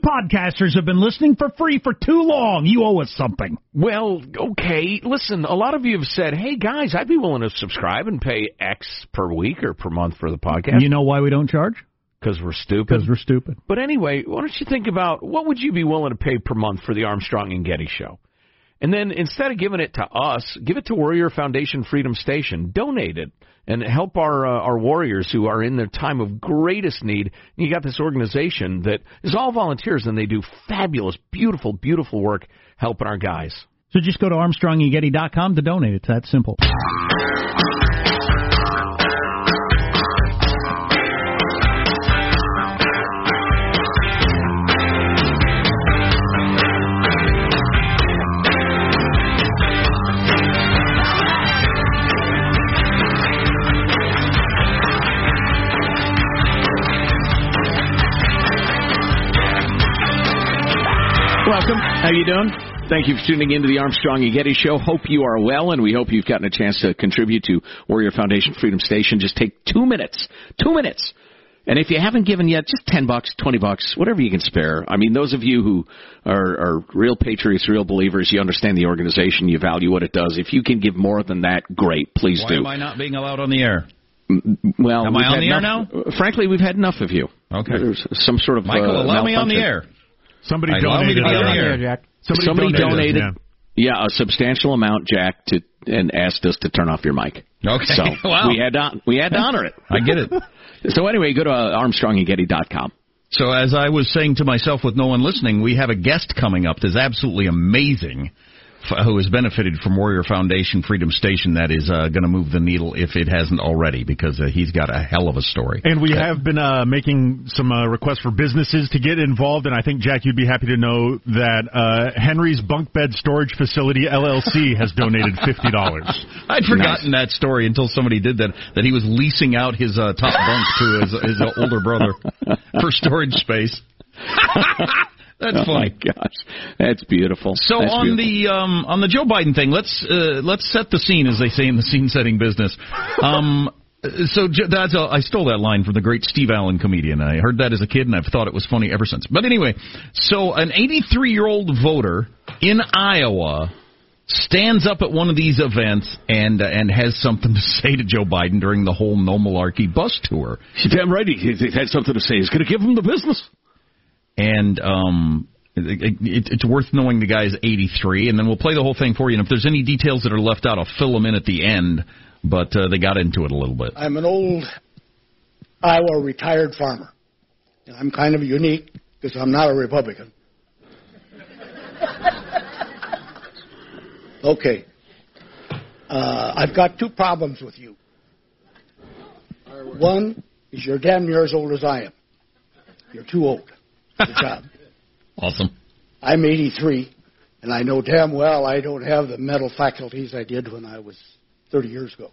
podcasters have been listening for free for too long. You owe us something. Well, okay. Listen, a lot of you have said, "Hey guys, I'd be willing to subscribe and pay X per week or per month for the podcast." You know why we don't charge? Because we're stupid. Because we're stupid. But anyway, why don't you think about what would you be willing to pay per month for the Armstrong and Getty show? And then instead of giving it to us, give it to Warrior Foundation Freedom Station. Donate it and help our uh, our warriors who are in their time of greatest need. And you got this organization that is all volunteers and they do fabulous, beautiful, beautiful work helping our guys. So just go to ArmstrongandGetty.com to donate. It's that simple. How you doing? Thank you for tuning into the Armstrong and Getty Show. Hope you are well, and we hope you've gotten a chance to contribute to Warrior Foundation Freedom Station. Just take two minutes. Two minutes. And if you haven't given yet, just ten bucks, twenty bucks, whatever you can spare. I mean, those of you who are, are real patriots, real believers, you understand the organization, you value what it does. If you can give more than that, great. Please Why do. Why am I not being allowed on the air? Well, Am I on had the air enough- Frankly, we've had enough of you. Okay. There's some sort of Michael, uh, allow me on the air. Somebody Allow me to donated. be on the air. Jack. Somebody, donated, yeah. yeah. a substantial amount, Jack, to and asked us to turn off your mic. Okay. So wow. we had to we had to honor it. I get it. So anyway, go to uh, ArmstrongandGetty.com. So as I was saying to myself with no one listening, we have a guest coming up that's absolutely amazing, f- who has benefited from Warrior Foundation Freedom Station. That is uh, going to move the needle if it hasn't already, because uh, he's got a hell of a story. And we have been uh, making some uh, requests for businesses to get involved, and I think Jack, you'd be happy to know that uh, Henry's Bunk Bed Storage Facility LLC has donated fifty dollars. I'd forgotten that story until somebody did that. That he was leasing out his uh, top bunk to his, his older brother for storage space. That's oh my gosh, that's beautiful. So That's on beautiful. the um, on the Joe Biden thing, let's uh, let's set the scene, as they say in the scene setting business. Um, so Jo- that's a, I stole that line from the great Steve Allen comedian. I heard that as a kid, and I've thought it was funny ever since. But anyway, so an 83 year old voter in Iowa stands up at one of these events and uh, and has something to say to Joe Biden during the whole No Malarkey bus tour. He's damn right. He, he had something to say. He's going to give him the business. And um it, it, it's worth knowing the guy's 83 and then we'll play the whole thing for you and if there's any details that are left out i'll fill them in at the end but uh, they got into it a little bit I'm an old Iowa retired farmer. And I'm kind of unique because I'm not a Republican. okay. Uh, I've got two problems with you. One is you're damn near as old as I am. You're too old for the job. awesome I'm 83, and I know damn well I don't have the mental faculties I did when I was 30 years ago.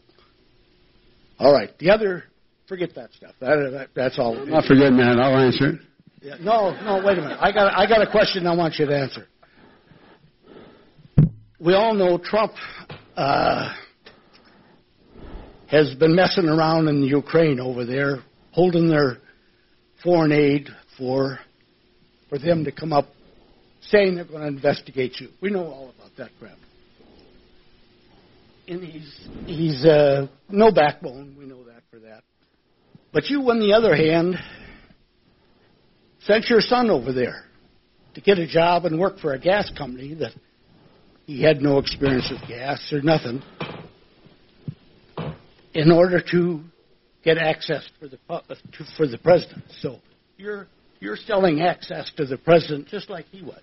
All right. The other, forget that stuff. That, that, that's all. I'm not forgetting that. I'll answer it. Yeah, no, no, wait a minute. I got, I got a question I want you to answer. We all know Trump uh, has been messing around in Ukraine over there, holding their foreign aid for for them to come up saying they're going to investigate you. We know all about that crap. And he's he's uh, no backbone. We know that for that. But you, on the other hand, sent your son over there to get a job and work for a gas company that he had no experience with gas or nothing in order to get access for the to, for the president. So you're you're selling access to the president just like he was.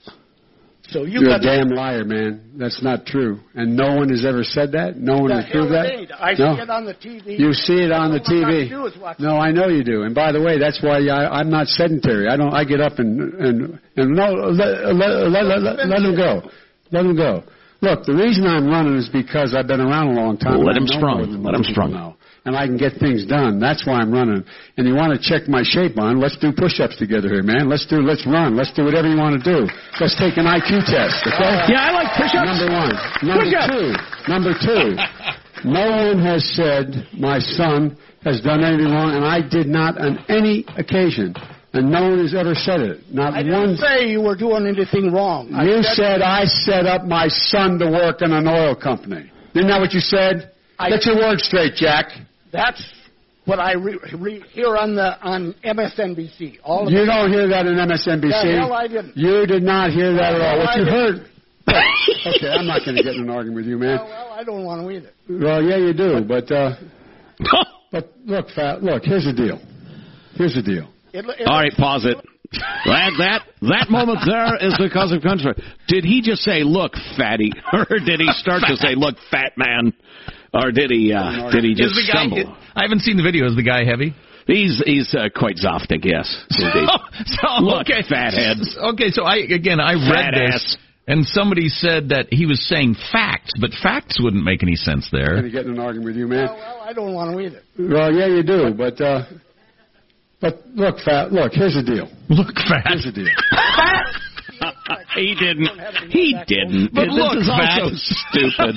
So you You're a damn liar, man. That's not true. And no one has ever said that. No one The has proved that. it ain't. I no. see it on the TV. You see it on the That's all I TV. do is watch No, I know you do. And by the way, that's why I, I'm not sedentary. I don't. I get up and and and no, let let let, let, let, let him go. Let him go. Look, the reason I'm running is because I've been around a long time. Let him I know sprung. Let him most people sprung. know. And I can get things done. That's why I'm running. And you want to check my shape on? Let's do push-ups together here, man. Let's do. Let's run. Let's do whatever you want to do. Let's take an IQ test. Okay? Yeah, I like push-ups. Number one. Number Push-ups. two. Number two. No one has said my son has done anything wrong, and I did not on any occasion and no one has ever said it. Not I one. didn't say you were doing anything wrong. I You said I set up my son to work in an oil company. Isn't that what you said? I- Get your words straight, Jack. That's what I re- re- hear on the on MSNBC. All of You it. don't hear that in MSNBC. The hell I didn't. You did not hear that at all. What I you didn't. heard. okay, I'm not going to get in an argument with you, man. Well, well, I don't want to either. Well, yeah, you do, but uh, but look, fat. Look, here's the deal. Here's the deal. It, it All right, pause it. That that that moment there is because of country. Did he just say, "Look, fatty," or did he start to say, "Look, fat man," or did he uh, did he just guy? stumble? I haven't seen the video. Is the guy heavy? He's he's uh, quite zoftig, yes. Indeed. so Look, okay, fathead. Okay, so I again I read this. ass. And somebody said that he was saying facts, but facts wouldn't make any sense I'm going there. to get in an argument with you, man. well, well, I don't want to either. Well, yeah, you do, but uh, but look, fat. Look, here's the deal. Look fat. Here's the deal. fat. he didn't. He didn't. But this look, is also stupid.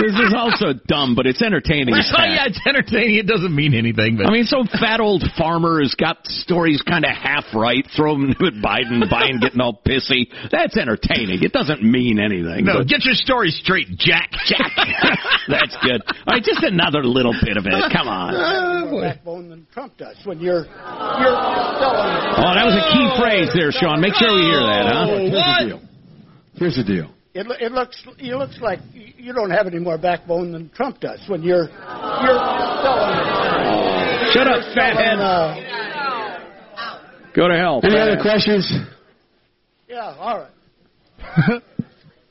This is also dumb, but it's entertaining. as Oh, yeah, it's entertaining. It doesn't mean anything, but I mean, some fat old farmer has got stories kind of half right, throw them at Biden, Biden getting all pissy. That's entertaining. It doesn't mean anything. no, but- get your story straight, Jack. Jack. That's good. All right, just another little bit of it. Come on. Ah, more backbone than Trump does when you're you're selling. Oh, that was a key phrase there, Sean. Make sure we hear that, huh? Oh, Here's the deal. Here's the deal. It, it looks it looks like you don't have any more backbone than Trump does when you're you're selling. Shut up, selling, fathead. uh, Go to hell. Any other questions? yeah, all right.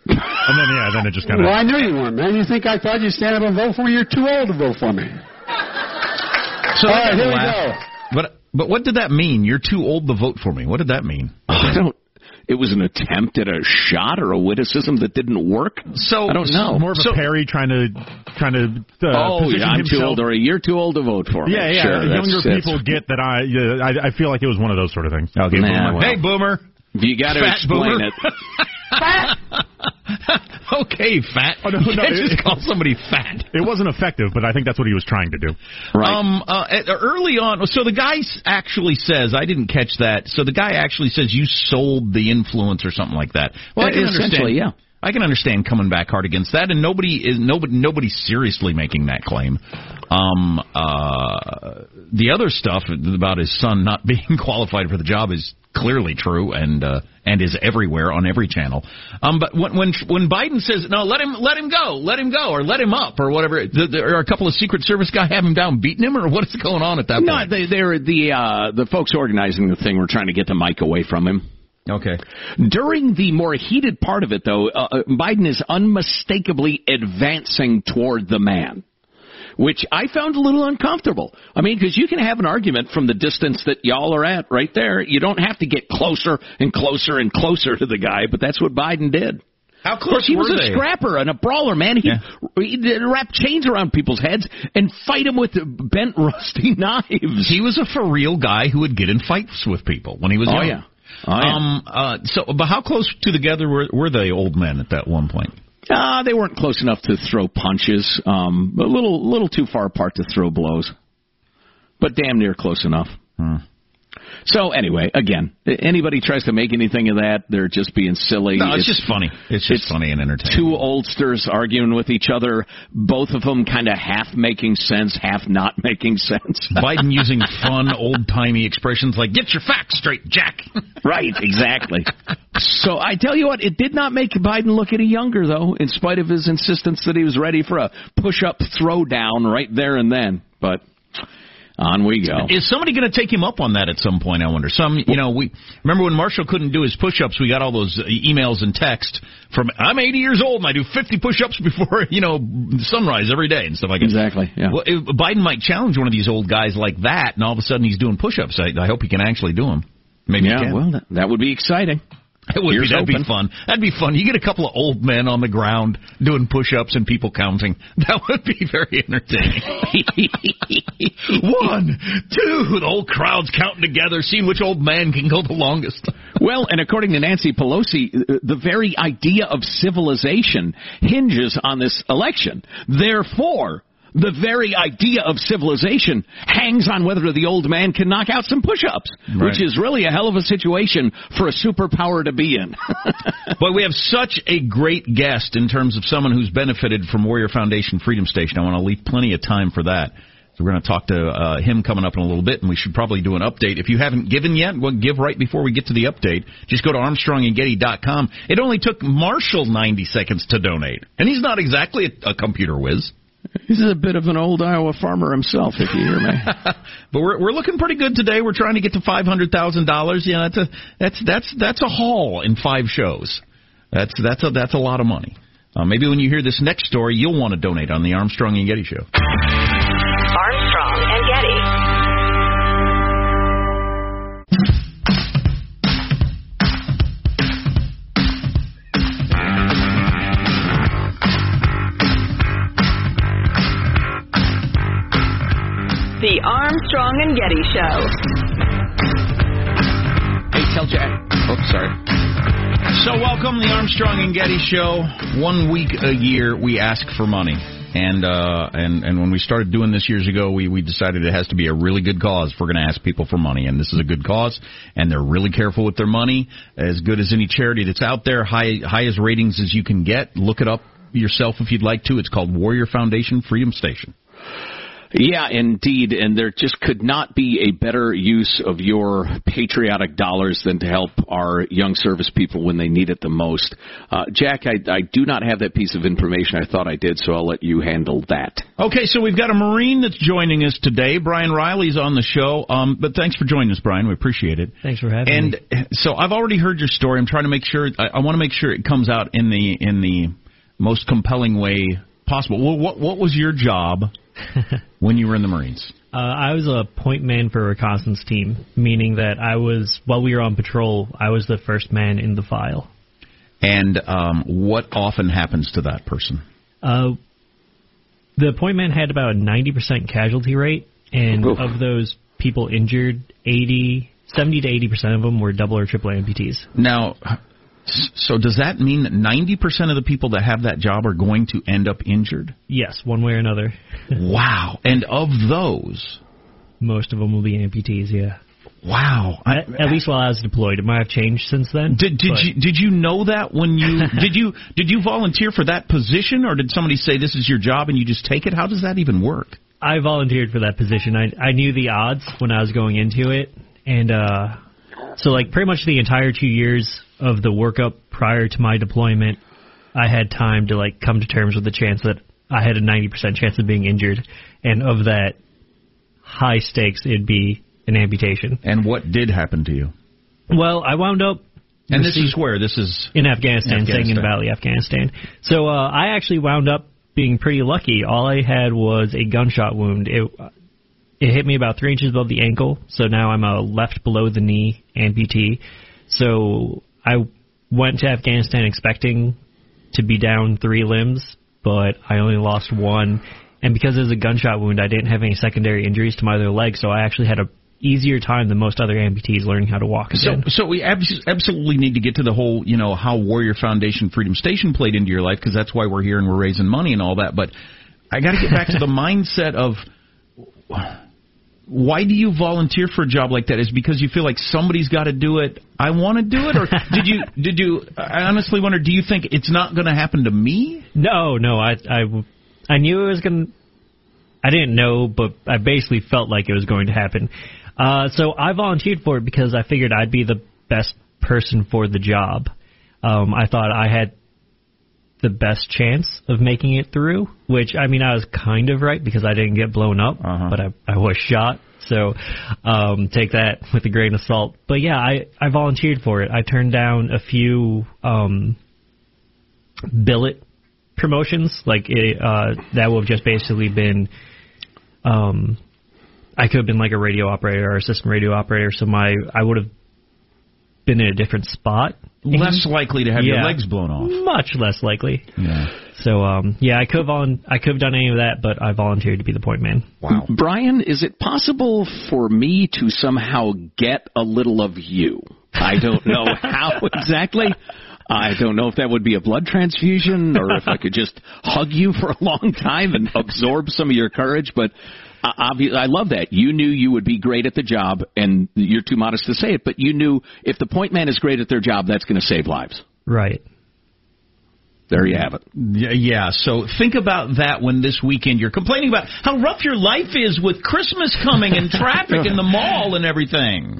And then yeah, then it just kind of. Well, I knew you weren't, man. You think I thought you'd stand up and vote for me? You're too old to vote for me. So All right, that here we go. But but what did that mean? You're too old to vote for me. What did that mean? I don't. It was an attempt at a shot or a witticism that didn't work. So I don't know. More of a So- Perry trying to trying to uh, oh, position yeah, I'm too old, or you're too old to vote for me. Yeah, yeah. Sure, that's- Younger people get that. I, yeah, I I feel like it was one of those sort of things. Okay, Nah, boomer. well. Hey, boomer. You got to explain boomer. it. okay, fat. Oh, no, you no, can't it- just call somebody fat. It wasn't effective, but I think that's what he was trying to do. Right. Um, uh, early on, so the guy actually says, I didn't catch that. So the guy actually says you sold the influence or something like that. Well, I Uh, can understand. essentially, yeah. I can understand coming back hard against that, and nobody is nobody nobody's seriously making that claim. Um, uh, the other stuff about his son not being qualified for the job is clearly true and uh, and is everywhere on every channel. Um, but when when when Biden says no, let him let him go, let him go, or let him up, or whatever, th- there are a couple of Secret Service guys have him down, beating him, or what is going on at that No, point? they, they're the uh, the folks organizing the thing were trying to get the mic away from him. Okay. During the more heated part of it, though, uh, uh, Biden is unmistakably advancing toward the man, which I found a little uncomfortable. I mean, because you can have an argument from the distance that y'all are at right there. You don't have to get closer and closer and closer to the guy, but that's what Biden did. How Of course, he was a they? scrapper and a brawler, man. He, Yeah. he'd wrap chains around people's heads and fight them with bent, rusty knives. He was a for real guy who would get in fights with people when he was Oh, young. yeah. Oh, yeah. Um. Uh. So, but how close to together were were they old men at that one point? Uh, they weren't close enough to throw punches. Um, a little, little too far apart to throw blows, but damn near close enough. Hmm. So anyway, again, anybody tries to make anything of that, they're just being silly. No, it's, just funny. It's just it's funny and entertaining. two oldsters arguing with each other, both of them kind of half making sense, half not making sense. Biden using fun old timey expressions like "Get your facts straight, Jack." Right, exactly. so I tell you what, it did not make Biden look any younger, though, in spite of his insistence that he was ready for a push-up throwdown right there and then. But on we go. Is somebody going to take him up on that at some point? I wonder. Some, you know, we remember when Marshall couldn't do his push-ups. We got all those uh, emails and text from I'm 80 years old and I do 50 push-ups before you know sunrise every day and stuff like that. Exactly. Yeah. Well, if Biden might challenge one of these old guys like that, and all of a sudden he's doing push-ups. I, I hope he can actually do them. Maybe he yeah. can. Well, that, that would be exciting. It would be, that'd open. be fun. That'd be fun. You get a couple of old men on the ground doing push-ups and people counting. That would be very entertaining. One, two, the whole crowd's counting together, seeing which old man can go the longest. Well, and according to Nancy Pelosi, uh, the very idea of civilization hinges on this election. Therefore, The very idea of civilization hangs on whether the old man can knock out some push-ups, Right. which is really a hell of a situation for a superpower to be in. but we have such a great guest in terms of someone who's benefited from Warrior Foundation Freedom Station. I want to leave plenty of time for that. So we're going to talk to uh, him coming up in a little bit, and we should probably do an update. If you haven't given yet, well, give right before we get to the update. Just go to ArmstrongandGetty.com. It only took Marshall 90 seconds to donate, and he's not exactly a, a computer whiz. He's a bit of an old Iowa farmer himself, if you hear me. but we're we're looking pretty good today. We're trying to get to five hundred thousand dollars. Yeah, that's a that's that's that's a haul in five shows. That's that's a that's a lot of money. Uh, maybe when you hear this next story, you'll want to donate on the Armstrong and Getty Show. Armstrong and Getty Show. hey, tell Jack. Oh, sorry. So welcome the Armstrong and Getty Show. One week a year we ask for money. And uh and and when we started doing this years ago, we we decided it has to be a really good cause if we're going to ask people for money, and this is a good cause. And they're really careful with their money, as good as any charity that's out there, high highest ratings as you can get. Look it up yourself if you'd like to. It's called Warrior Foundation Freedom Station. Yeah, indeed, and there just could not be a better use of your patriotic dollars than to help our young service people when they need it the most. Uh, Jack, I, I do not have that piece of information. I thought I did, so I'll let you handle that. Okay, so we've got a Marine that's joining us today. Brian Riley's on the show. Um, but thanks for joining us, Brian. We appreciate it. Thanks for having and me. so I've already heard your story. I'm trying to make sure. I, I want to make sure it comes out in the in the most compelling way possible. Well, what what was your job when you were in the Marines? Uh, I was a point man for a reconnaissance team, meaning that I was while we were on patrol, I was the first man in the file. And um, what often happens to that person? Uh, the point man had about a 90% casualty rate, and Oof. of those people injured, 80, 70 to 80% of them were double or triple amputees. Now, so does that mean that 90% of the people that have that job are going to end up injured? Yes, one way or another. Wow. And of those, Most of them will be amputees. Yeah. wow. I, At, at least while I was deployed, it might have changed since then. Did did but- you did you know that when you did you did you volunteer for that position or did somebody say this is your job and you just take it? How does that even work? I volunteered for that position. I I knew the odds when I was going into it, and uh, so like pretty much the entire two years of the workup prior to my deployment, I had time to like come to terms with the chance that I had a ninety percent chance of being injured, and of that high stakes, it'd be an amputation. And what did happen to you? Well, I wound up And this is where this is in Afghanistan, Afghanistan. Valley, Afghanistan. So uh, I actually wound up being pretty lucky. All I had was a gunshot wound. It it hit me about three inches above the ankle, so now I'm a left below the knee amputee. So I went to Afghanistan expecting to be down three limbs, but I only lost one. And because it was a gunshot wound, I didn't have any secondary injuries to my other leg, so I actually had a easier time than most other amputees learning how to walk so again. so we abs- absolutely need to get to the whole you know how Warrior Foundation Freedom Station played into your life because that's why we're here and we're raising money and all that. But I got to get back to the mindset of why do you volunteer for a job like that? Is it because you feel like somebody's got to do it? I want to do it, or did you did you? I honestly wonder. Do you think it's not going to happen to me? No, no, I, I, I knew it was going to. I didn't know, but I basically felt like it was going to happen. Uh, so I volunteered for it because I figured I'd be the best person for the job. Um, I thought I had the best chance of making it through, which I mean I was kind of right because I didn't get blown up, Uh-huh. but I, I was shot. So um, take that with a grain of salt. But yeah, I, I volunteered for it. I turned down a few um, billet promotions, like it, uh, that would have just basically been. Um, I could have been like a radio operator or assistant radio operator, so my I would have been in a different spot. Less likely to have your legs blown off. Much less likely. Yeah. So um, yeah, I could have volun- I could have done any of that, but I volunteered to be the point man. Wow. Brian, is it possible for me to somehow get a little of you? I don't know how exactly. I don't know if that would be a blood transfusion or if I could just hug you for a long time and absorb some of your courage, but obviously, I love that. You knew you would be great at the job, and you're too modest to say it, but you knew if the point man is great at their job, that's going to save lives. Right. There you have it. Yeah, so think about that when this weekend you're complaining about how rough your life is with Christmas coming and traffic in the mall and everything.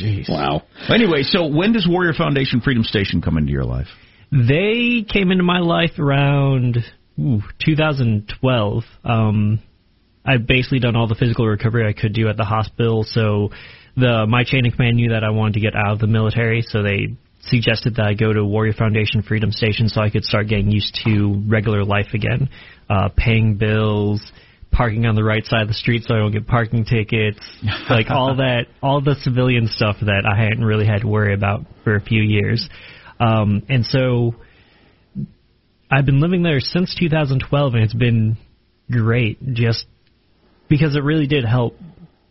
Jeez. Wow. Anyway, so when does Warrior Foundation Freedom Station come into your life? They came into my life around ooh, 2012. Um, I've basically done all the physical recovery I could do at the hospital, so the my chain of command knew that I wanted to get out of the military, so they suggested that I go to Warrior Foundation Freedom Station so I could start getting used to regular life again, uh, paying bills, parking on the right side of the street so I don't get parking tickets, like all that, all the civilian stuff that I hadn't really had to worry about for a few years. Um, and so I've been living there since 2012, and it's been great. Just because it really did help,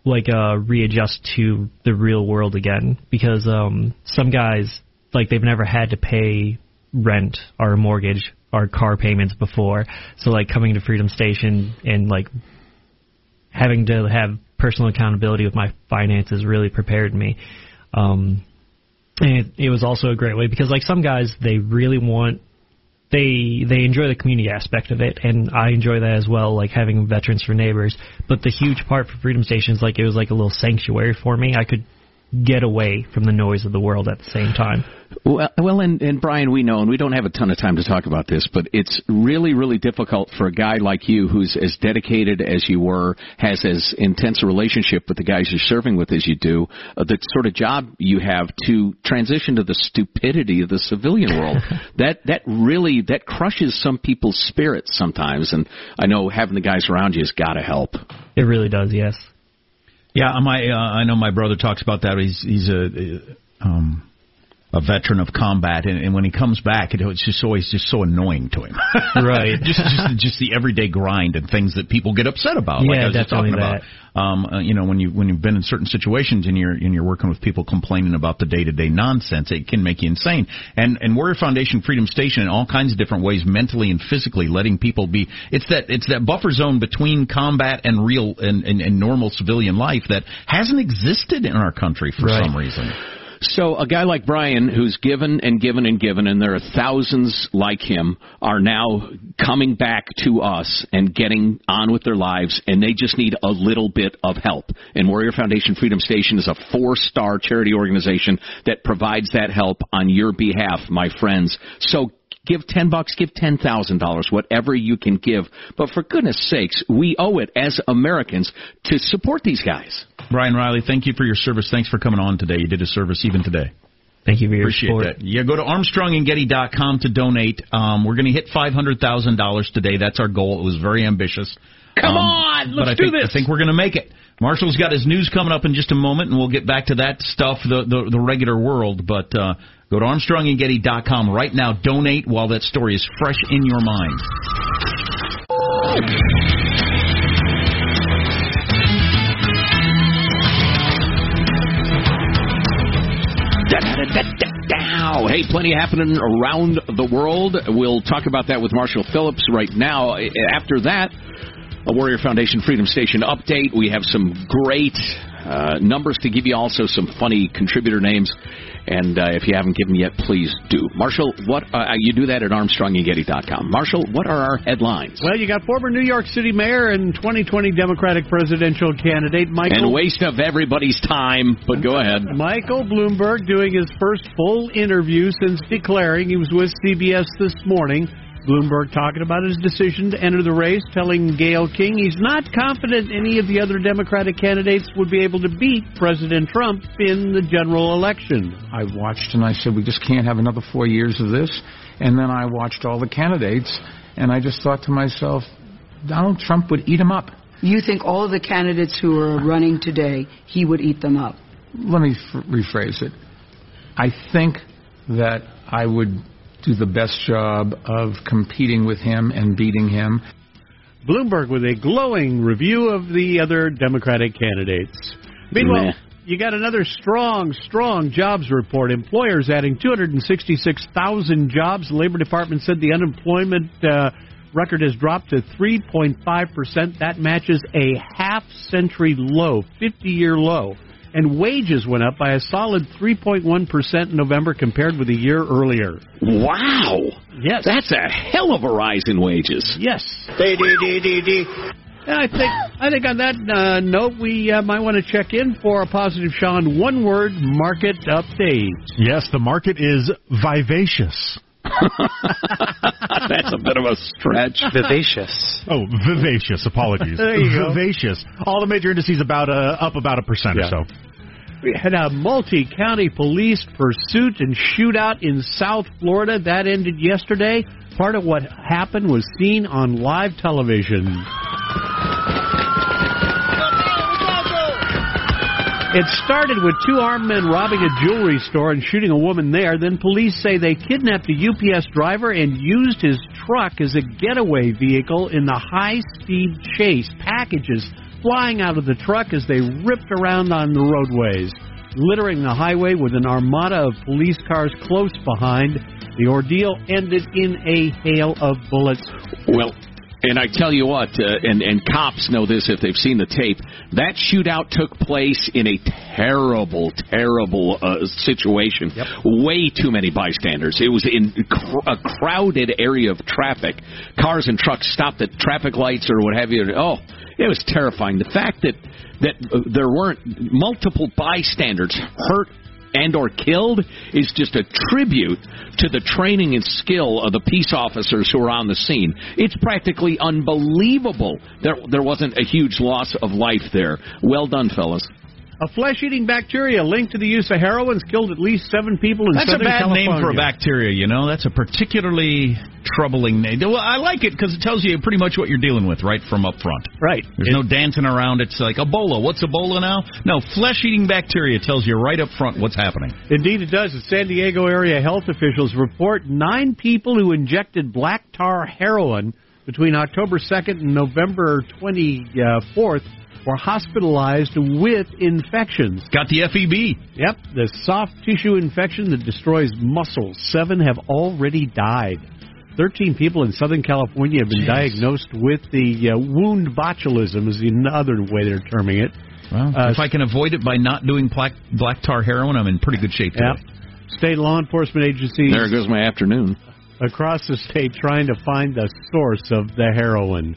like uh, readjust to the real world again. Because um, some guys, like they've never had to pay rent or mortgage or car payments before, so like coming to Freedom Station and like having to have personal accountability with my finances really prepared me. Um, and it, it was also a great way because like some guys they really want they they enjoy the community aspect of it, and I enjoy that as well, like having veterans for neighbors. But the huge part for Freedom Station is like it was like a little sanctuary for me. I could get away from the noise of the world at the same time. Well, well, and, and Brian, we know, and we don't have a ton of time to talk about this, but it's really, really difficult for a guy like you, who's as dedicated as you were, has as intense a relationship with the guys you're serving with as you do, uh, the sort of job you have to transition to the stupidity of the civilian world. that that really that crushes some people's spirits sometimes, and I know having the guys around you has got to help. It really does, yes. Yeah, my uh, I know my brother talks about that. He's he's a um, a veteran of combat, and, and when he comes back, it, it's just always just so annoying to him. right. just just just the everyday grind and things that people get upset about. Yeah, like I was definitely talking that. about. Um, uh, you know, when you when you've been in certain situations and you're and you're working with people complaining about the day to day nonsense, it can make you insane. And and Warrior Foundation Freedom Station in all kinds of different ways, mentally and physically, letting people be. It's that it's that buffer zone between combat and real and, and, and normal civilian life that hasn't existed in our country for Right. some reason. So a guy like Brian, who's given and given and given, and there are thousands like him, are now coming back to us and getting on with their lives, and they just need a little bit of help. And Warrior Foundation Freedom Station is a four-star charity organization that provides that help on your behalf, my friends. So give 10 bucks, give $10,000, whatever you can give. But for goodness sakes, we owe it as Americans to support these guys. Brian Riley, thank you for your service. Thanks for coming on today. You did a service even today. Thank you for your Appreciate support. that. Yeah, go to ArmstrongandGetty.com to donate. Um, we're going to hit $500,000 today. That's our goal. It was very ambitious. Come Um, on, but let's I do think, this. I think we're going to make it. Marshall's got his news coming up in just a moment, and we'll get back to that stuff, the the, the regular world. But uh, go to ArmstrongandGetty.com right now. Donate while that story is fresh in your mind. Hey, plenty happening around the world. We'll talk about that with Marshall Phillips right now. After that, a Warrior Foundation Freedom Station update. We have some great uh, numbers to give you, also some funny contributor names. And uh, if you haven't given yet, please do. Marshall, what uh, you do that at ArmstrongandGetty.com. Marshall, what are our headlines? Well, you got former New York City Mayor and 2020 Democratic presidential candidate Michael And waste of everybody's time, but go ahead. Michael Bloomberg doing his first full interview since declaring he was with CBS this morning. Bloomberg talking about his decision to enter the race, telling Gayle King he's not confident any of the other Democratic candidates would be able to beat President Trump in the general election. I watched and I said, we just can't have another four years of this. And then I watched all the candidates, and I just thought to myself, Donald Trump would eat him up. You think all of the candidates who are running today, he would eat them up? Let me f- rephrase it. I think that I would do the best job of competing with him and beating him. Bloomberg with a glowing review of the other Democratic candidates. Meanwhile, Meh. you got another strong, strong jobs report. Employers adding 266,000 jobs. The Labor Department said the unemployment uh, record has dropped to 3.5%. That matches a half century low, 50 year low. And wages went up by a solid 3.1% in November compared with a year earlier. Wow. Yes. That's a hell of a rise in wages. Yes. And I think I think on that uh, note, we uh, might want to check in for a positive Sean one word market update. Yes, the market is vivacious. That's a bit of a stretch. Vivacious. Oh, vivacious. Apologies. There you go. Vivacious. All the major indices about uh, up about a percent Yeah. or so. Had a multi-county police pursuit and shootout in South Florida that ended yesterday. Part of what happened was seen on live television. It started with two armed men robbing a jewelry store and shooting a woman there. Then police say they kidnapped a UPS driver and used his truck as a getaway vehicle in the high speed chase. Packages flying out of the truck as they ripped around on the roadways, littering the highway with an armada of police cars close behind. The ordeal ended in a hail of bullets. Well, and I tell you what, uh, and and cops know this if they've seen the tape. That shootout took place in a terrible, terrible uh, situation. Way too many bystanders. It was in cr- a crowded area of traffic. Cars and trucks stopped at traffic lights or what have you. Oh, it was terrifying. The fact that that uh, there weren't multiple bystanders hurt and or killed is just a tribute to the training and skill of the peace officers who were on the scene. It's practically unbelievable there there wasn't a huge loss of life there. Well done, fellas. A flesh-eating bacteria linked to the use of heroin killed at least seven people in That's a bad California. name for a bacteria, you know. That's a particularly troubling name. Well, I like it because it tells you pretty much what you're dealing with right from up front. Right. There's no dancing around. It's like Ebola. What's Ebola now? No, flesh-eating bacteria tells you right up front what's happening. Indeed, it does. The San Diego area health officials report nine people who injected black tar heroin between October 2nd and November 24th were hospitalized with infections. Got the FEB. Yep, the soft tissue infection that destroys muscles. Seven have already died. 13 people in Southern California have been diagnosed with the uh, wound botulism, is the other way they're terming it. Well, Uh, if I can avoid it by not doing black, black tar heroin, I'm in pretty good shape. Yep. State law enforcement agencies There goes my afternoon. across the state trying to find the source of the heroin.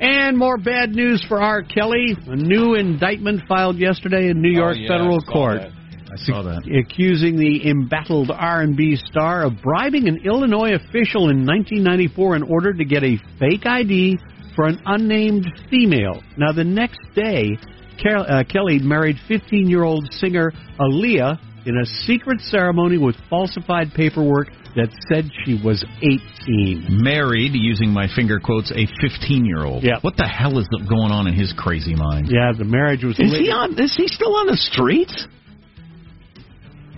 And more bad news for R. Kelly. A new indictment filed yesterday in New York Oh, yeah, federal court. that. I saw that. Accusing the embattled R&B star of bribing an Illinois official in 1994 in order to get a fake ID for an unnamed female. Now, the next day, Kel- uh, Kelly married 15-year-old singer Aaliyah in a secret ceremony with falsified paperwork that said she was 18. Married, using my finger quotes, a 15 year old. Yeah. What the hell is going on in his crazy mind? Yeah, the marriage was. Is lit- he on? Is he still on the streets?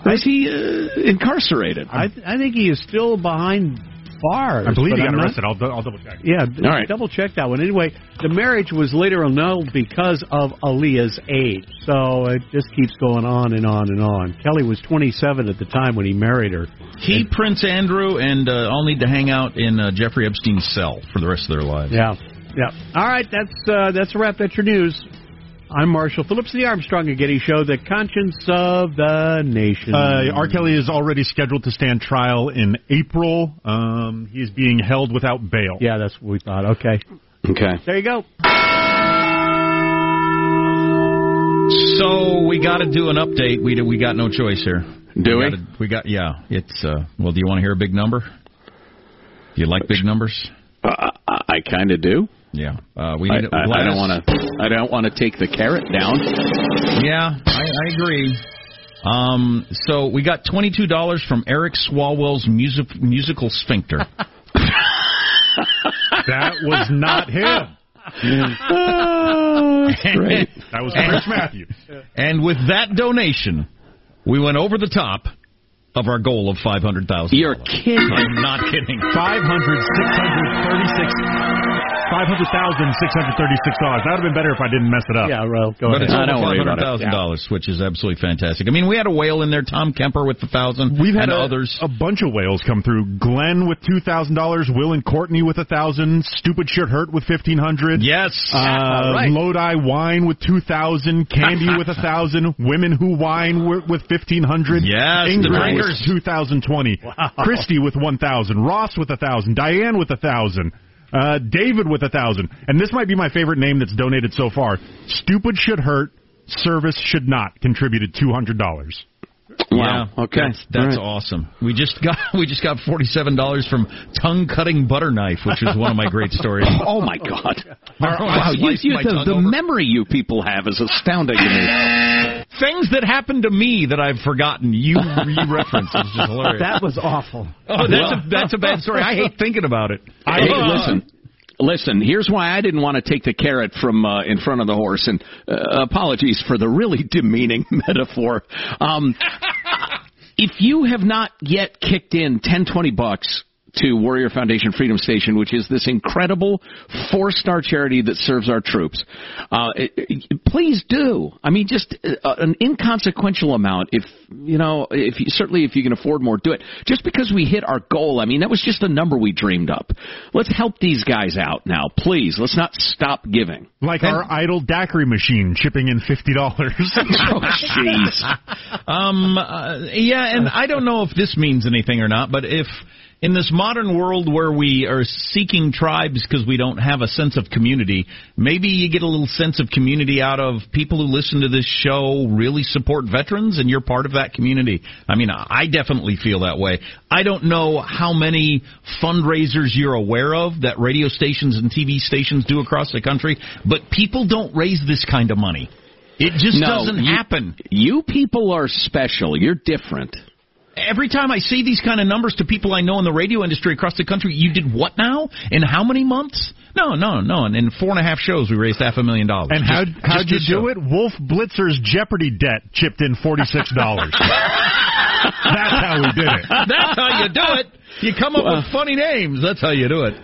Or is he uh, incarcerated? I, th- I think he is still behind bars. I believe he got I'm not- arrested. I'll, I'll double check. Yeah, d- All right. double check that one. Anyway, the marriage was later annulled because of Aaliyah's age. So it just keeps going on and on and on. Kelly was 27 at the time when he married her. He, Prince Andrew, and uh, all need to hang out in uh, Jeffrey Epstein's cell for the rest of their lives. Yeah, yeah. All right, that's uh, that's a wrap. That's your news. I'm Marshall Phillips, the Armstrong and Getty Show, the conscience of the nation. Uh, R. Kelly is already scheduled to stand trial in April. Um, he's being held without bail. Yeah, that's what we thought. Okay. Okay. There you go. So we got to do an update. We we got no choice here. Do we? Gotta, we got yeah. It's uh, well. Do you want to hear a big number? Do you like big numbers? Uh, I, I kind of do. Yeah. Uh, we I, need. I, I Gladys- don't want to. I don't want to take the carrot down. Yeah, I, I agree. Um, so we got twenty two dollars from Eric Swalwell's music, musical sphincter. That was not him. Great. That was Chris Matthews. and with that donation, we went over the top of our goal of five hundred thousand. You're kidding. I'm not kidding. Five hundred, six hundred, thirty-six. Five hundred thousand six hundred thirty-six dollars. That would have been better if I didn't mess it up. Yeah, well, go But ahead. it's over five hundred thousand dollars, which is absolutely fantastic. I mean, we had a whale in there, Tom Kemper with the thousand, We've had and a, others. a bunch of whales come through. Glenn with two thousand dollars, Will and Courtney with a thousand, Stupid Shit Hurt with fifteen hundred. Yes, uh, right. Lodi Wine with two thousand, Candy with a thousand, Women Who Wine with, with fifteen hundred. Yes, the Ingrid drinkers. with two thousand twenty. Christy with one thousand, Ross with a thousand, Diane with a thousand. Uh, David with a thousand, and this might be my favorite name that's donated so far. Stupid should hurt, service should not. Contributed two hundred dollars. Wow. Yeah, Okay. That's, that's All right. awesome. We just got we just got forty seven dollars from tongue cutting butter knife, which is one of my great stories. Oh my God! I Wow, you, you, my the, the memory you people have is astounding to me. Things that happened to me that I've forgotten. You you reference is just hilarious. That was awful. oh, that's a that's a bad story. I hate thinking about it. I hey, listen. Listen, here's why I didn't want to take the carrot from uh, in front of the horse, and uh, apologies for the really demeaning metaphor. Um, if you have not yet kicked in ten, twenty bucks to Warrior Foundation Freedom Station, which is this incredible four-star charity that serves our troops, uh, it- it- please do. I mean, just uh, an inconsequential amount. If you know, if you, certainly if you can afford more, do it. Just because we hit our goal, I mean, that was just a number we dreamed up. Let's help these guys out now, please. Let's not stop giving. Like our idle daiquiri machine chipping in fifty dollars. oh, jeez. Um, uh, yeah, and I don't know if this means anything or not, but if in this modern world where we are seeking tribes because we don't have a sense of community, maybe you get a little sense of community out of people who listen to this show really support veterans and you're part of that community. I mean, I definitely feel that way. I don't know how many fundraisers you're aware of that radio stations and TV stations do across the country, but people don't raise this kind of money. It just No, doesn't you- happen. You people are special. You're different. Every time I see these kind of numbers to people I know in the radio industry across the country, you did what now? In how many months? No, no, no. And in four and a half shows, we raised half a million dollars. And how Just- how'd you do show. it? Wolf Blitzer's Jeopardy debt chipped in forty six dollars. That's how we did it. That's how you do it. You come up with funny names. That's how you do it.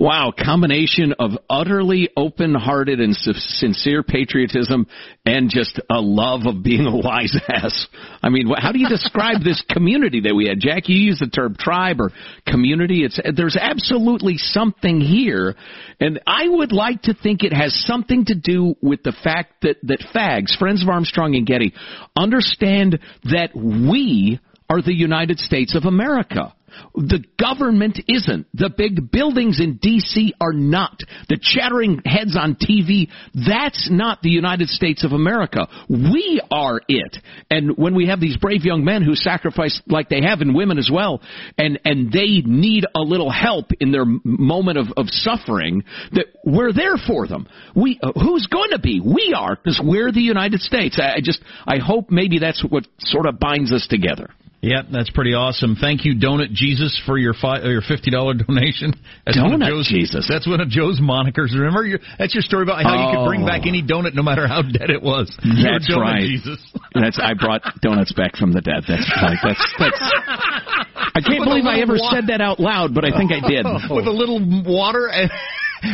Wow, combination of utterly open-hearted and sincere patriotism and just a love of being a wise ass. I mean, how do you describe this community that we had? Jack, you use the term tribe or community. It's there's absolutely something here, and I would like to think it has something to do with the fact that that FOAGs, Friends of Armstrong and Getty, understand that we are the United States of America. The government isn't. The big buildings in D.C. are not. The chattering heads on TV, that's not the United States of America. We are it. And when we have these brave young men who sacrifice like they have, and women as well, and, and they need a little help in their moment of, of suffering, that we're there for them. We, uh, who's going to be? We are, because we're the United States. I, I just, I hope maybe that's what sort of binds us together. Yep, that's pretty awesome. Thank you, Donut Jesus, for your fi- uh, your fifty dollar donation. That's one of Donut Joe's, Jesus. That's one of Joe's monikers. Remember, your, that's your story about how you could bring Oh. back any donut no matter how dead it was. That's Donut right. Jesus. That's I brought donuts back from the dead. That's right. That's that's. I can't With believe I ever wa- said that out loud, but I think I did. With a little water and,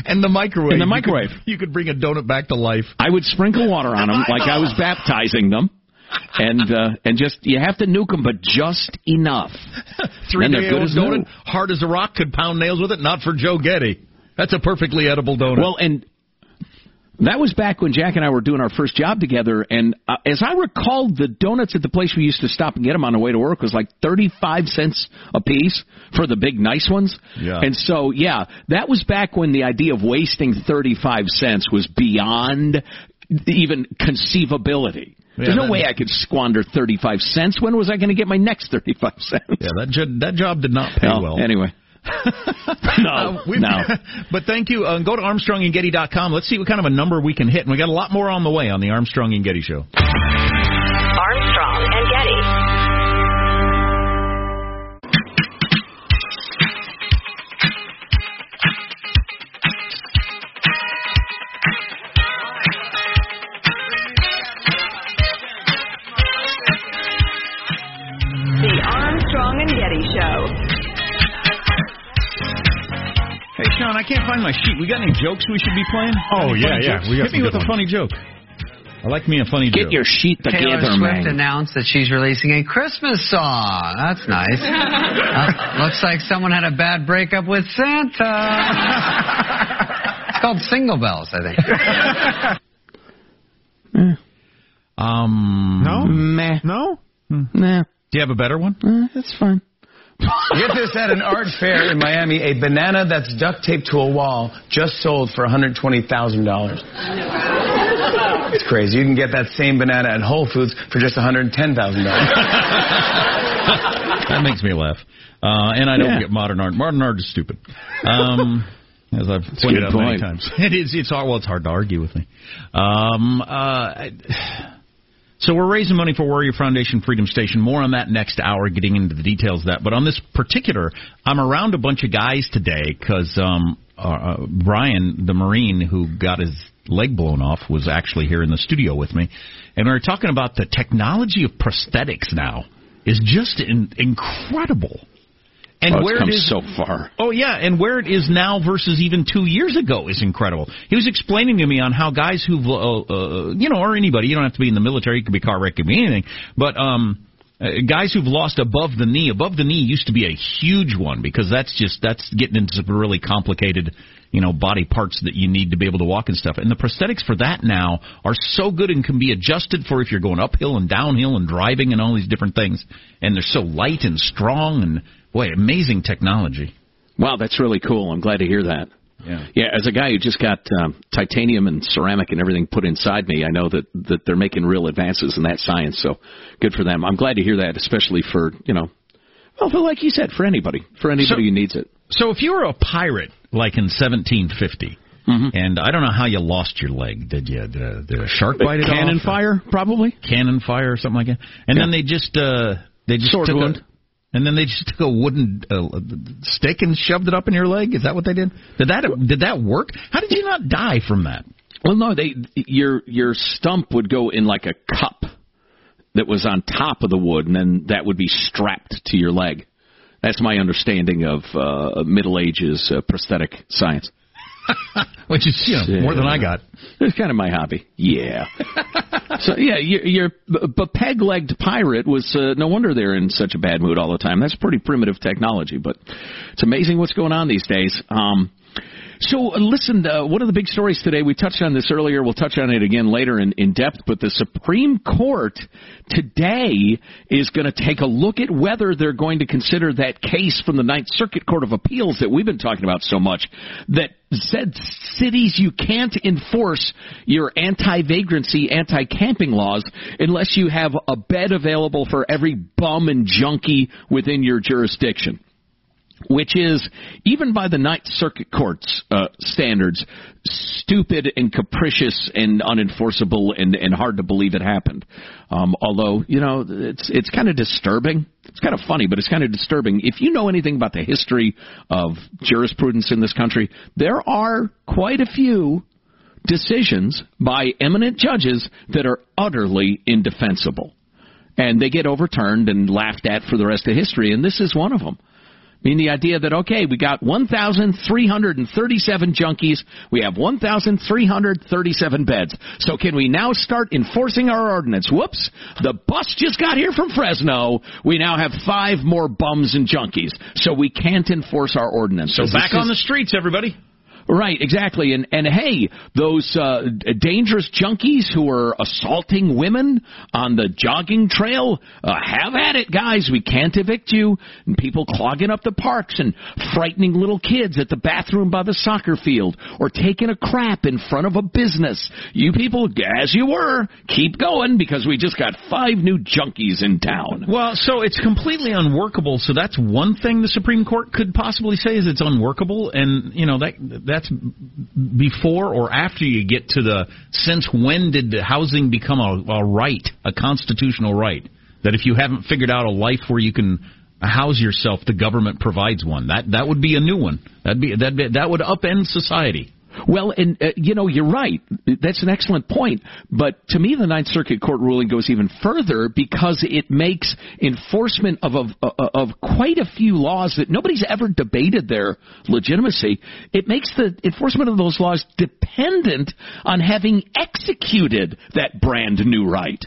and the microwave. In the You could- microwave. You could, bring a donut back to life. I would sprinkle water on them like I was baptizing them, and uh, and just you have to nuke them, but just enough. Three Then good as donut, new. hard as a rock, could pound nails with it. Not for Joe Getty. That's a perfectly edible donut. Well, and that was back when Jack and I were doing our first job together. And uh, as I recall, the donuts at the place we used to stop and get them on the way to work was like 35 cents a piece for the big nice ones. Yeah. And so, yeah, that was back when the idea of wasting 35 cents was beyond even conceivability. Yeah, There's no that- way I could squander 35 cents. When was I going to get my next 35 cents? yeah, that jo- that job did not pay Well, well. Anyway. no, Uh, no. but thank you. Uh, go to ArmstrongandGetty.com. Let's see what kind of a number we can hit. And we got a lot more on the way on the Armstrong and Getty Show. The and Getty Show. Hey, Sean, I can't find my sheet. We got any jokes we should be playing? Oh, Any yeah, yeah. jokes? We got Hit me with good a funny joke. I like me a funny joke. Get joke. your sheet together, Taylor together, Swift man. announced that she's releasing a Christmas song. That's nice. Uh, looks like someone had a bad breakup with Santa. it's called Single Bells, I think. Um, No? Meh. No? Nah. Do you have a better one? Uh, that's fine. Get this at an art fair in Miami. A banana that's duct taped to a wall just sold for $120,000. It's crazy. You can get that same banana at Whole Foods for just $110,000. that makes me laugh. Uh, and I don't Yeah. get modern art. Modern art is stupid. Um, as I've pointed good out many point. times. It is. It's hard. Well, it's hard to argue with me. Um, uh, I- so we're raising money for Warrior Foundation Freedom Station. More on that next hour, getting into the details of that. But on this particular, I'm around a bunch of guys today because um, uh, uh, Brian, the Marine who got his leg blown off, was actually here in the studio with me, and we were talking about the technology of prosthetics now is just in, incredible. And Oh, where it is so far. Oh yeah, and where it is now versus even two years ago is incredible. He was explaining to me on how guys who've, uh, uh, you know, or anybody, you don't have to be in the military, it could be car wreck, could be anything, but um, uh, guys who've lost above the knee. Above the knee used to be a huge one because that's just that's getting into some really complicated, you know, body parts that you need to be able to walk and stuff. And the prosthetics for that now are so good and can be adjusted for if you're going uphill and downhill and driving and all these different things. And they're so light and strong and boy, amazing technology. Wow, that's really cool. I'm glad to hear that. Yeah. Yeah, as a guy who just got um, titanium and ceramic and everything put inside me, I know that that they're making real advances in that science. So good for them. I'm glad to hear that, especially for you know, well, for like you said, for anybody, for anybody So- who needs it. So if you were a pirate, like in 1750, and I don't know how you lost your leg, did you? Did a, did a shark bite it Cannon off? or- fire, probably. Cannon fire or something like that. And then they just uh they just Sword took wound. a and then they just took a wooden uh, stick and shoved it up in your leg. Is that what they did? Did that did that work? How did you not die from that? Well, no, they your your stump would go in like a cup that was on top of the wood, and then that would be strapped to your leg. That's my understanding of uh, Middle Ages uh, prosthetic science. Which is you know, more than I got. It's kind of my hobby. Yeah. so yeah, your, your but peg-legged pirate was uh, no wonder they're in such a bad mood all the time. That's pretty primitive technology, but it's amazing what's going on these days. Um, so uh, listen, uh, one of the big stories today. We touched on this earlier. We'll touch on it again later in, in depth. But the Supreme Court today is going to take a look at whether they're going to consider that case from the Ninth Circuit Court of Appeals that we've been talking about so much that said cities you can't enforce your anti-vagrancy, anti-camping laws unless you have a bed available for every bum and junkie within your jurisdiction which is, even by the Ninth Circuit Court's uh, standards, stupid and capricious and unenforceable and, and hard to believe it happened. Um, although, you know, it's it's kind of disturbing. It's kind of funny, but it's kind of disturbing. If you know anything about the history of jurisprudence in this country, there are quite a few decisions by eminent judges that are utterly indefensible. And they get overturned and laughed at for the rest of history, and this is one of them. I mean, the idea that, okay, we got 1,337 junkies, we have 1,337 beds. So can we now start enforcing our ordinance? Whoops, the bus just got here from Fresno. We now have five more bums and junkies. So we can't enforce our ordinance. So back is- on the streets, everybody. Right, exactly. And and hey, those uh, dangerous junkies who are assaulting women on the jogging trail, uh, have at it, guys. We can't evict you. And people clogging up the parks and frightening little kids at the bathroom by the soccer field or taking a crap in front of a business. You people, as you were, keep going because we just got five new junkies in town. Well, so it's completely unworkable. So that's one thing the Supreme Court could possibly say is it's unworkable, and you know that that's before or after you get to the since when did the housing become a, a right, a constitutional right? That if you haven't figured out a life where you can house yourself, the government provides one. That that would be a new one. That'd be that that would upend society. Well, and uh, you know, you're right. That's an excellent point. But to me, the Ninth Circuit Court ruling goes even further because it makes enforcement of of, of quite a few laws that nobody's ever debated their legitimacy. It makes the enforcement of those laws dependent on having executed that brand new right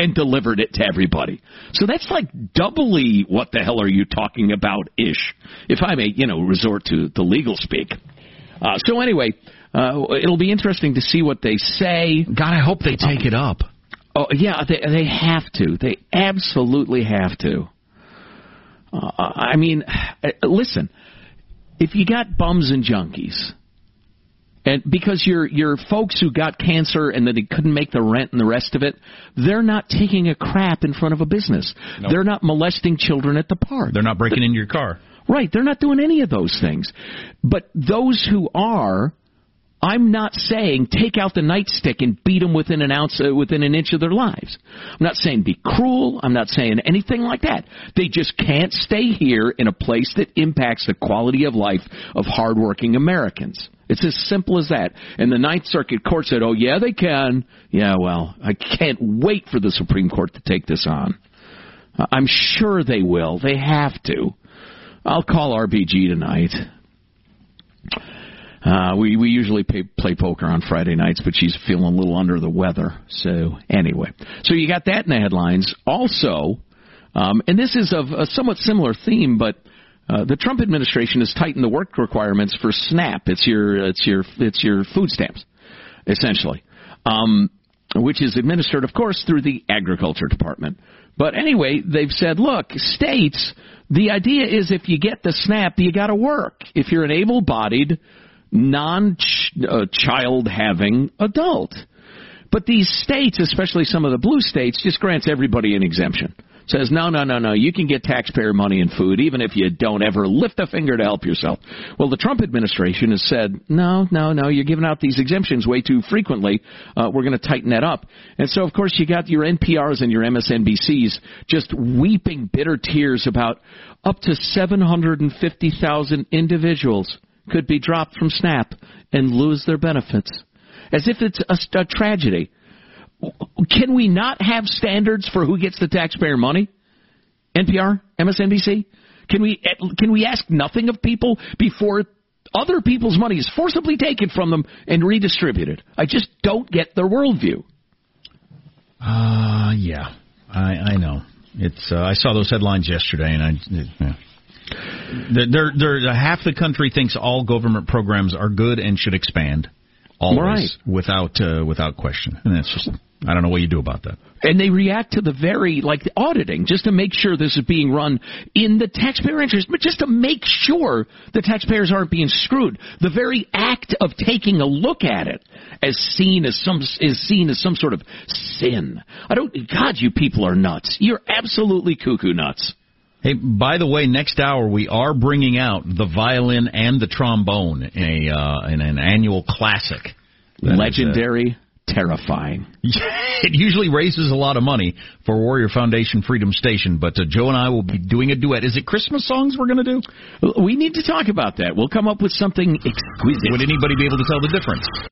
and delivered it to everybody. So that's like doubly what the hell are you talking about ish, if I may, you know, resort to the legal speak. Uh, so anyway, uh, it'll be interesting to see what they say. God, I hope they take it up. Oh yeah, they they have to. They absolutely have to. Uh, I mean, listen, if you got bums and junkies, and because your your folks who got cancer and that they couldn't make the rent and the rest of it, they're not taking a crap in front of a business. Nope. They're not molesting children at the park. They're not breaking into your car. Right, they're not doing any of those things. But those who are, I'm not saying take out the nightstick and beat them within an ounce, uh, within an inch of their lives. I'm not saying be cruel. I'm not saying anything like that. They just can't stay here in a place that impacts the quality of life of hardworking Americans. It's as simple as that. And the Ninth Circuit Court said, "Oh yeah, they can." Yeah, well, I can't wait for the Supreme Court to take this on. I'm sure they will. They have to. I'll call RBG tonight. Uh, we we usually pay, play poker on Friday nights, but she's feeling a little under the weather. So anyway, so you got that in the headlines. Also, um, and this is of a somewhat similar theme, but uh, the Trump administration has tightened the work requirements for SNAP. It's your it's your it's your food stamps, essentially, um, which is administered, of course, through the Agriculture Department. But anyway, they've said, look, states. The idea is if you get the SNAP, you got to work. If you're an able-bodied, non-child uh, having adult. But these states, especially some of the blue states, just grants everybody an exemption. Says, no, no, no, no, you can get taxpayer money and food even if you don't ever lift a finger to help yourself. Well, the Trump administration has said, no, no, no, you're giving out these exemptions way too frequently. Uh, we're going to tighten that up. And so, of course, you got your NPRs and your MSNBCs just weeping bitter tears about up to 750,000 individuals could be dropped from SNAP and lose their benefits. As if it's a, a tragedy. Can we not have standards for who gets the taxpayer money? NPR, MSNBC? Can we can we ask nothing of people before other people's money is forcibly taken from them and redistributed? I just don't get their worldview. Uh yeah, I I know. It's uh, I saw those headlines yesterday, and I. Yeah. They're, they're, half the country thinks all government programs are good and should expand, always Right. without uh, without question. And that's just I don't know what you do about that. And they react to the very, like the auditing, just to make sure this is being run in the taxpayer interest, but just to make sure the taxpayers aren't being screwed. The very act of taking a look at it as seen as some, is seen as some sort of sin. I don't, God, you people are nuts. You're absolutely cuckoo nuts. Hey, by the way, next hour we are bringing out the violin and the trombone in a uh, in an annual classic. That Legendary, terrifying. it usually raises a lot of money for Warrior Foundation Freedom Station, but uh, Joe and I will be doing a duet. Is it Christmas songs we're going to do? We need to talk about that. We'll come up with something exquisite. Would anybody be able to tell the difference?